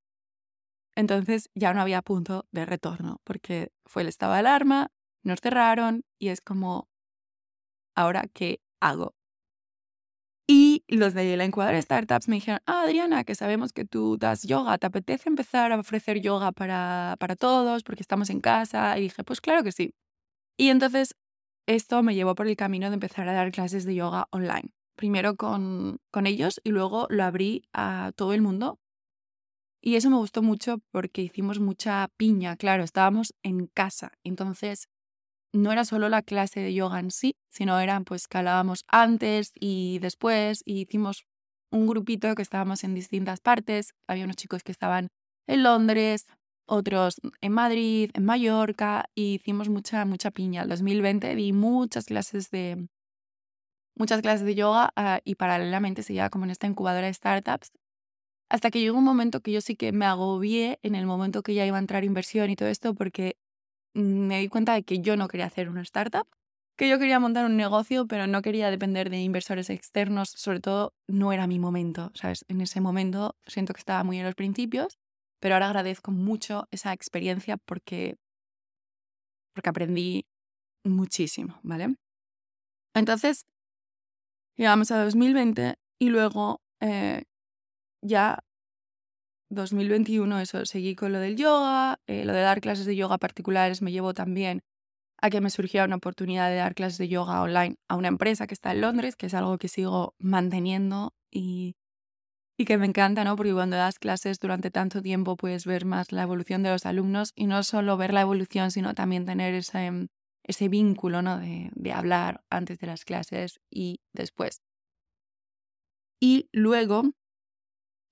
Entonces ya no había punto de retorno, porque fue el estado de alarma, nos cerraron y es como, ¿ahora qué hago? Y los de la incubadora Startups me dijeron, ah, Adriana, que sabemos que tú das yoga, ¿te apetece empezar a ofrecer yoga para, para todos porque estamos en casa? Y dije, pues claro que sí. Y entonces esto me llevó por el camino de empezar a dar clases de yoga online. Primero con, con ellos y luego lo abrí a todo el mundo. Y eso me gustó mucho porque hicimos mucha piña, claro, estábamos en casa. Entonces no era solo la clase de yoga en sí, sino eran pues que antes y después y hicimos un grupito que estábamos en distintas partes. Había unos chicos que estaban en Londres, otros en Madrid, en Mallorca y hicimos mucha mucha piña. El 2020 di muchas clases de muchas clases de yoga ah, y paralelamente seguía como en esta incubadora de startups. Hasta que llegó un momento que yo sí que me agobié en el momento que ya iba a entrar inversión y todo esto porque me di cuenta de que yo no quería hacer una startup, que yo quería montar un negocio, pero no quería depender de inversores externos, sobre todo no era mi momento, ¿sabes? En ese momento siento que estaba muy en los principios, pero ahora agradezco mucho esa experiencia porque, porque aprendí muchísimo, ¿vale? Entonces, llegamos a 2020 y luego eh, ya 2021 eso, seguí con lo del yoga, eh, lo de dar clases de yoga particulares me llevó también a que me surgiera una oportunidad de dar clases de yoga online a una empresa que está en Londres, que es algo que sigo manteniendo y, y que me encanta, ¿no? Porque cuando das clases durante tanto tiempo puedes ver más la evolución de los alumnos y no solo ver la evolución, sino también tener ese, ese vínculo, ¿no? De, de hablar antes de las clases y después. Y luego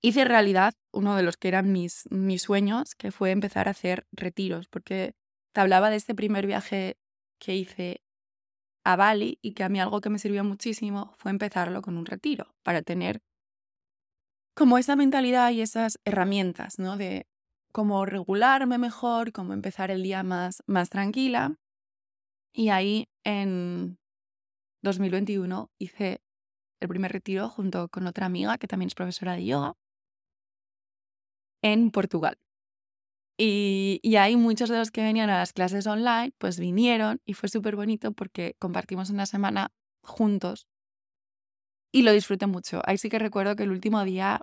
hice realidad uno de los que eran mis, mis sueños, que fue empezar a hacer retiros, porque te hablaba de este primer viaje que hice a Bali y que a mí algo que me sirvió muchísimo fue empezarlo con un retiro, para tener como esa mentalidad y esas herramientas, ¿no? De cómo regularme mejor, cómo empezar el día más, más tranquila. Y ahí en 2021 hice el primer retiro junto con otra amiga que también es profesora de yoga en Portugal. Y, y, ahí muchos de los que venían a las clases online, pues vinieron y fue súper bonito porque compartimos una semana juntos y lo disfruté mucho. Ahí sí que recuerdo que el último día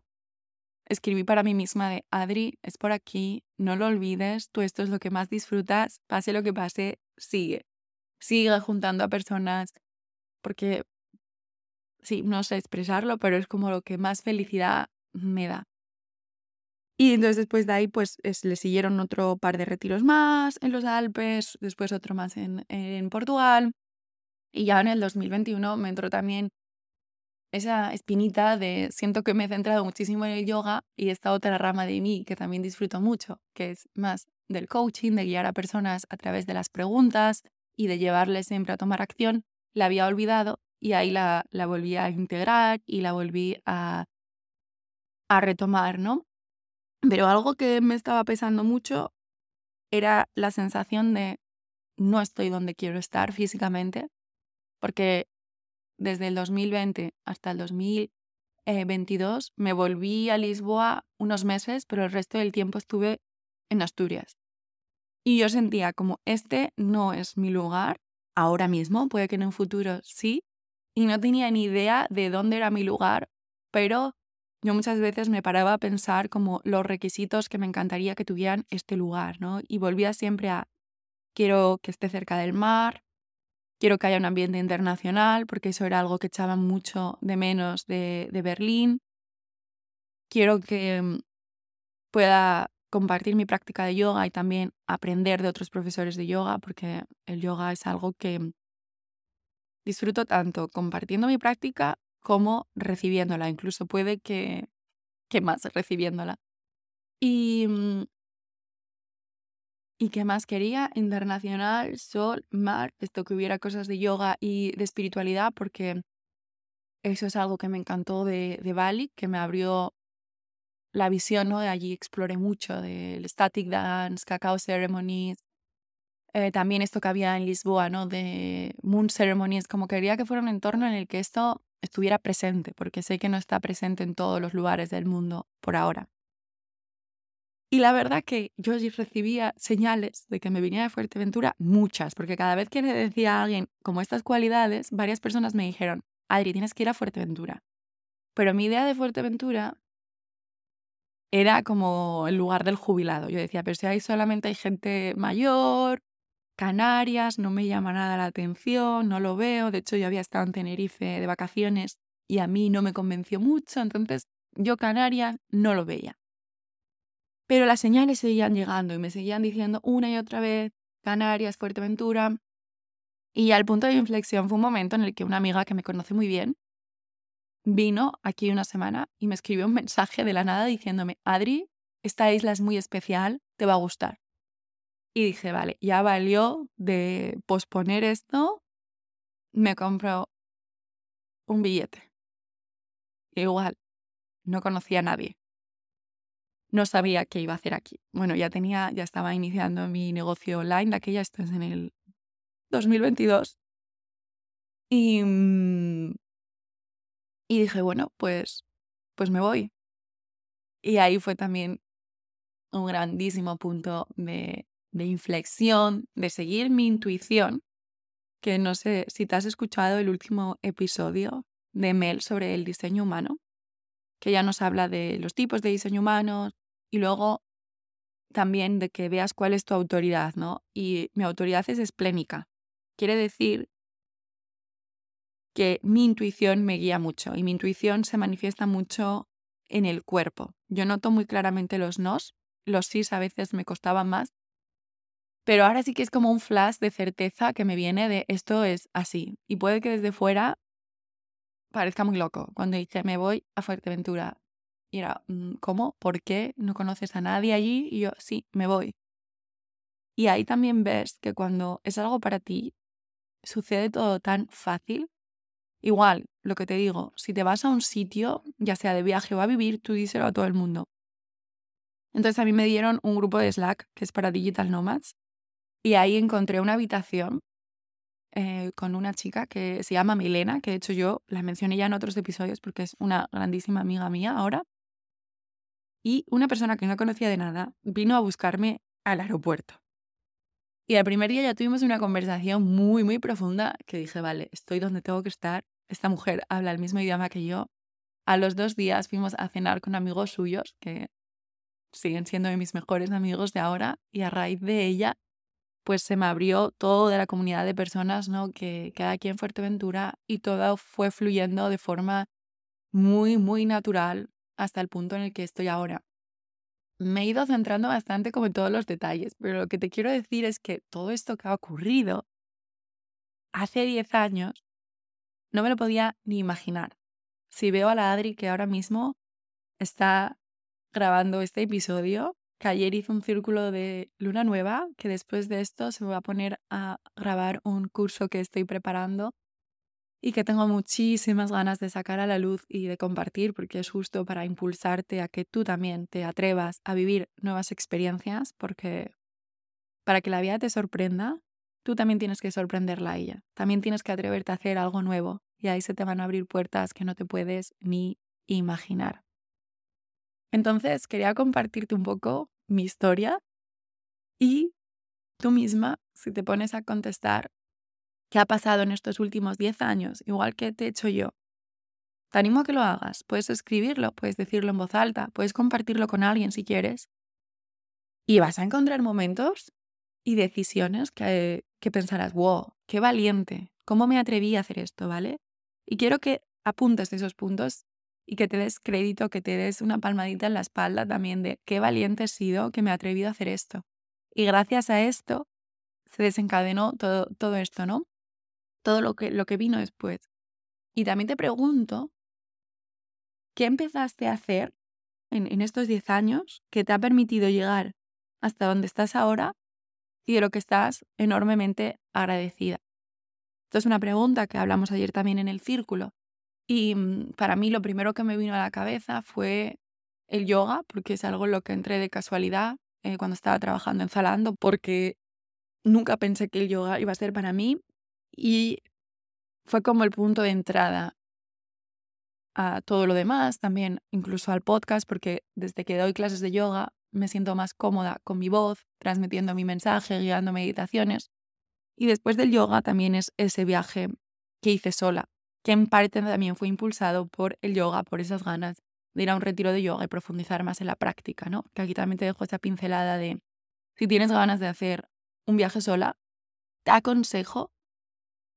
escribí para mí misma de, Adri, es por aquí, no lo olvides, tú esto es lo que más disfrutas, pase lo que pase, sigue. Sigue juntando a personas porque, sí, no sé expresarlo, pero es como lo que más felicidad me da. Y entonces después de ahí, pues le siguieron otro par de retiros más en los Alpes, después otro más en, en Portugal. Y ya en el 2021 me entró también esa espinita de siento que me he centrado muchísimo en el yoga y esta otra rama de mí que también disfruto mucho, que es más del coaching, de guiar a personas a través de las preguntas y de llevarles siempre a tomar acción, la había olvidado y ahí la, volví a integrar y la volví a, a retomar, ¿no? Pero algo que me estaba pesando mucho era la sensación de no estoy donde quiero estar físicamente, porque desde el 2020 hasta el 2022 me volví a Lisboa unos meses, pero el resto del tiempo estuve en Asturias. Y yo sentía como este no es mi lugar ahora mismo, puede que en un futuro sí, y no tenía ni idea de dónde era mi lugar, pero yo muchas veces me paraba a pensar como los requisitos que me encantaría que tuvieran este lugar, ¿no? Y volvía siempre a, quiero que esté cerca del mar, quiero que haya un ambiente internacional, porque eso era algo que echaban mucho de menos de, de Berlín, quiero que mm, pueda compartir mi práctica de yoga y también aprender de otros profesores de yoga, porque el yoga es algo que disfruto tanto compartiendo mi práctica como recibiéndola. Incluso puede que, que más recibiéndola. Y, mm, ¿Y qué más quería? Internacional, sol, mar, esto que hubiera cosas de yoga y de espiritualidad, porque eso es algo que me encantó de, de Bali, que me abrió la visión, ¿no? Allí exploré mucho del static dance, cacao ceremonies, eh, también esto que había en Lisboa, ¿no? De moon ceremonies, como quería que fuera un entorno en el que esto estuviera presente, porque sé que no está presente en todos los lugares del mundo por ahora. Y la verdad que yo recibía señales de que me venía de Fuerteventura, muchas, porque cada vez que le decía a alguien como estas cualidades, varias personas me dijeron, Adri, tienes que ir a Fuerteventura. Pero mi idea de Fuerteventura era como el lugar del jubilado. Yo decía, pero si ahí solamente hay gente mayor, Canarias, no me llama nada la atención, no lo veo. De hecho, yo había estado en Tenerife de vacaciones y a mí no me convenció mucho, entonces yo Canarias no lo veía. Pero las señales seguían llegando y me seguían diciendo una y otra vez Canarias, Fuerteventura. Y al punto de inflexión fue un momento en el que una amiga que me conoce muy bien vino aquí una semana y me escribió un <laughs> mensaje de la nada diciéndome, Adri, esta isla es muy especial, te va a gustar. Y dije, vale, ya valió de posponer esto, me compro un billete. Igual, no conocía a nadie. No sabía qué iba a hacer aquí. Bueno, ya tenía, ya estaba iniciando mi negocio online, de aquella, esto es en el 2022. Y, mm, y dije, bueno, pues, pues me voy. Y ahí fue también un grandísimo punto de, de inflexión, de seguir mi intuición, que no sé si te has escuchado el último episodio de Mel sobre el diseño humano, que ya nos habla de los tipos de diseño humano y luego también de que veas cuál es tu autoridad, ¿no? Y mi autoridad es esplénica. Quiere decir que mi intuición me guía mucho y mi intuición se manifiesta mucho en el cuerpo. Yo noto muy claramente los nos, los sís a veces me costaban más, pero ahora sí que es como un flash de certeza que me viene de esto es así. Y puede que desde fuera parezca muy loco. Cuando dije, me voy a Fuerteventura. Y era, mm, ¿cómo? ¿Por qué? ¿No conoces a nadie allí? Y yo, sí, me voy. Y ahí también ves que cuando es algo para ti, sucede todo tan fácil. Igual, lo que te digo, si te vas a un sitio, ya sea de viaje o a vivir, tú díselo a todo el mundo. Entonces a mí me dieron un grupo de Slack que es para Digital Nomads y ahí encontré una habitación eh, con una chica que se llama Milena, que de hecho yo la mencioné ya en otros episodios porque es una grandísima amiga mía ahora. Y una persona que no conocía de nada vino a buscarme al aeropuerto. Y al primer día ya tuvimos una conversación muy, muy profunda que dije, vale, estoy donde tengo que estar. Esta mujer habla el mismo idioma que yo. A los dos días fuimos a cenar con amigos suyos que siguen siendo mis mejores amigos de ahora y a raíz de ella pues se me abrió todo de la comunidad de personas ¿no? que, queda aquí en Fuerteventura y todo fue fluyendo de forma muy, muy natural hasta el punto en el que estoy ahora. Me he ido centrando bastante como en todos los detalles, pero lo que te quiero decir es que todo esto que ha ocurrido hace 10 años no me lo podía ni imaginar. Si veo a la Adri que ahora mismo está grabando este episodio, que ayer hizo un círculo de luna nueva, que después de esto se me va a poner a grabar un curso que estoy preparando y que tengo muchísimas ganas de sacar a la luz y de compartir porque es justo para impulsarte a que tú también te atrevas a vivir nuevas experiencias porque para que la vida te sorprenda, tú también tienes que sorprenderla a ella. También tienes que atreverte a hacer algo nuevo y ahí se te van a abrir puertas que no te puedes ni imaginar. Entonces, quería compartirte un poco mi historia y tú misma, si te pones a contestar qué ha pasado en estos últimos 10 años, igual que te he hecho yo, te animo a que lo hagas. Puedes escribirlo, puedes decirlo en voz alta, puedes compartirlo con alguien si quieres. Y vas a encontrar momentos y decisiones que, que pensarás, wow, qué valiente, cómo me atreví a hacer esto, ¿vale? Y quiero que apuntes esos puntos y que te des crédito, que te des una palmadita en la espalda también de qué valiente he sido que me he atrevido a hacer esto. Y gracias a esto se desencadenó todo, todo esto, ¿no? Todo lo que, lo que vino después. Y también te pregunto, ¿qué empezaste a hacer en, en estos 10 años que te ha permitido llegar hasta donde estás ahora y de lo que estás enormemente agradecida? Esto es una pregunta que hablamos ayer también en el círculo. Y mm, para mí lo primero que me vino a la cabeza fue el yoga, porque es algo en lo que entré de casualidad eh, cuando estaba trabajando en Zalando, porque nunca pensé que el yoga iba a ser para mí y fue como el punto de entrada a todo lo demás, también incluso al podcast, porque desde que doy clases de yoga me siento más cómoda con mi voz, transmitiendo mi mensaje, guiando meditaciones. Y después del yoga también es ese viaje que hice sola, que en parte también fue impulsado por el yoga, por esas ganas de ir a un retiro de yoga y profundizar más en la práctica, ¿no? Que aquí también te dejo esta pincelada de si tienes ganas de hacer un viaje sola, te aconsejo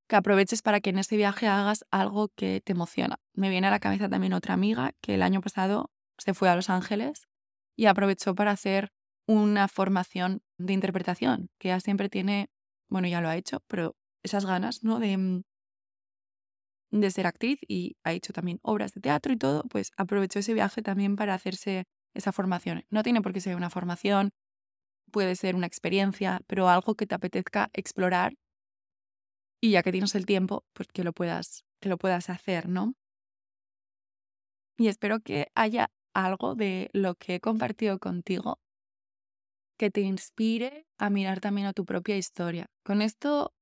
que aproveches para que en ese viaje hagas algo que te emociona. Me viene a la cabeza también otra amiga que el año pasado se fue a Los Ángeles y aprovechó para hacer una formación de interpretación, que ella siempre tiene, bueno, ya lo ha hecho, pero esas ganas, ¿no? De, mm, de ser actriz y ha hecho también obras de teatro y todo, pues aprovechó ese viaje también para hacerse esa formación. No tiene por qué ser una formación, puede ser una experiencia, pero algo que te apetezca explorar y ya que tienes el tiempo, pues que lo puedas, que lo puedas hacer, ¿no? Y espero que haya algo de lo que he compartido contigo que te inspire a mirar también a tu propia historia. Con esto,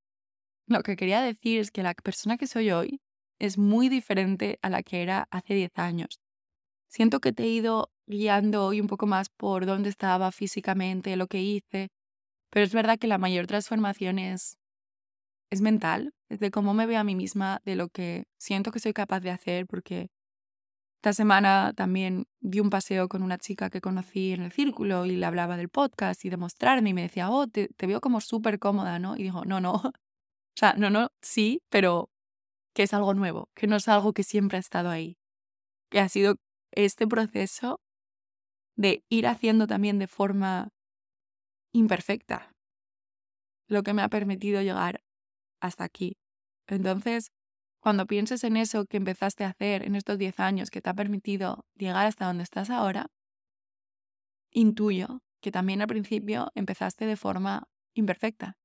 lo que quería decir es que la persona que soy hoy es muy diferente a la que era hace 10 años. Siento que te he ido guiando hoy un poco más por dónde estaba físicamente, lo que hice, pero es verdad que la mayor transformación es, es mental, es de cómo me veo a mí misma, de lo que siento que soy capaz de hacer, porque esta semana también vi un paseo con una chica que conocí en el círculo y le hablaba del podcast y de mostrarme y me decía, oh, te, te veo como súper cómoda, ¿no? Y dijo, no, no, <laughs> o sea, no, no, sí, pero que es algo nuevo, que no es algo que siempre ha estado ahí, que ha sido este proceso de ir haciendo también de forma imperfecta lo que me ha permitido llegar hasta aquí. Entonces, cuando pienses en eso que empezaste a hacer en estos 10 años que te ha permitido llegar hasta donde estás ahora, intuyo que también al principio empezaste de forma imperfecta.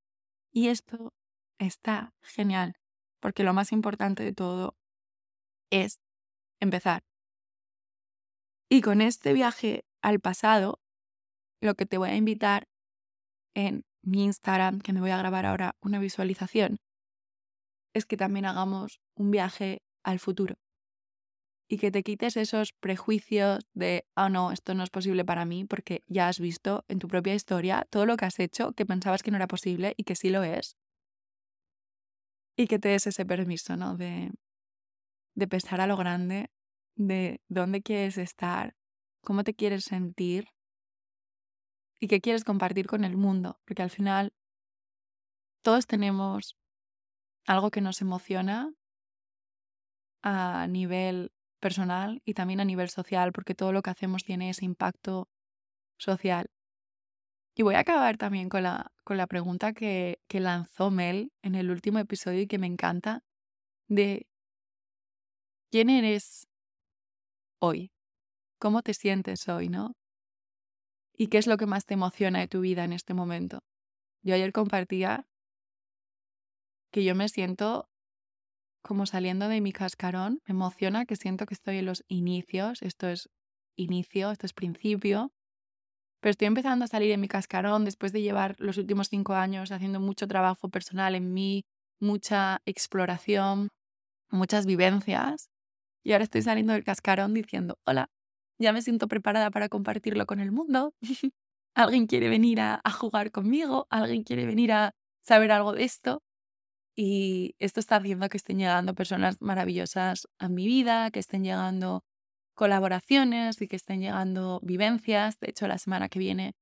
Y esto está genial, porque lo más importante de todo es empezar. Y con este viaje al pasado, lo que te voy a invitar en mi Instagram, que me voy a grabar ahora una visualización, es que también hagamos un viaje al futuro. Y que te quites esos prejuicios de, oh no, esto no es posible para mí, porque ya has visto en tu propia historia todo lo que has hecho que pensabas que no era posible y que sí lo es. Y que te des ese permiso, ¿no? De, de pensar a lo grande, de dónde quieres estar, cómo te quieres sentir y qué quieres compartir con el mundo, porque al final todos tenemos algo que nos emociona a nivel personal y también a nivel social, porque todo lo que hacemos tiene ese impacto social. Y voy a acabar también con la, con la pregunta que, que lanzó Mel en el último episodio y que me encanta, de ¿quién eres hoy? ¿Cómo te sientes hoy, no? ¿Y qué es lo que más te emociona de tu vida en este momento? Yo ayer compartía que yo me siento como saliendo de mi cascarón, me emociona que siento que estoy en los inicios, esto es inicio, esto es principio, pero estoy empezando a salir de mi cascarón después de llevar los últimos cinco años haciendo mucho trabajo personal en mí, mucha exploración, muchas vivencias, y ahora estoy saliendo del cascarón diciendo, hola, ya me siento preparada para compartirlo con el mundo. <laughs> alguien quiere venir a, a jugar conmigo, alguien quiere venir a saber algo de esto. Y esto está haciendo que estén llegando personas maravillosas a mi vida, que estén llegando colaboraciones y que estén llegando vivencias. De hecho, la semana que viene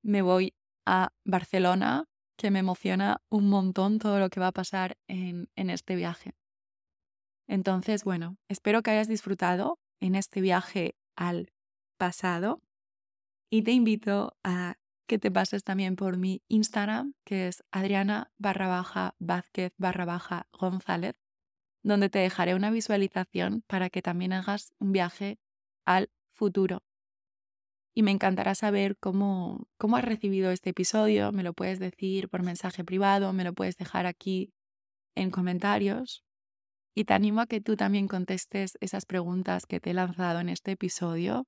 me voy a Barcelona, que me emociona un montón todo lo que va a pasar en, en este viaje. Entonces, bueno, espero que hayas disfrutado en este viaje al pasado y te invito a que te pases también por mi Instagram, que es Adriana barra baja Vázquez barra baja González, donde te dejaré una visualización para que también hagas un viaje al futuro. Y me encantará saber cómo, cómo has recibido este episodio. Me lo puedes decir por mensaje privado, me lo puedes dejar aquí en comentarios. Y te animo a que tú también contestes esas preguntas que te he lanzado en este episodio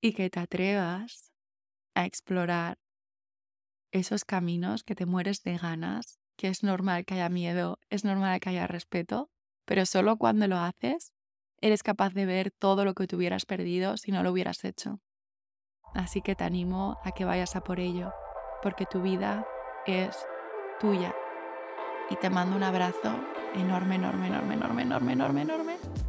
y que te atrevas a explorar esos caminos que te mueres de ganas, que es normal que haya miedo, es normal que haya respeto, pero solo cuando lo haces eres capaz de ver todo lo que te hubieras perdido si no lo hubieras hecho. Así que te animo a que vayas a por ello, porque tu vida es tuya. Y te mando un abrazo enorme, enorme, enorme, enorme, enorme, enorme, enorme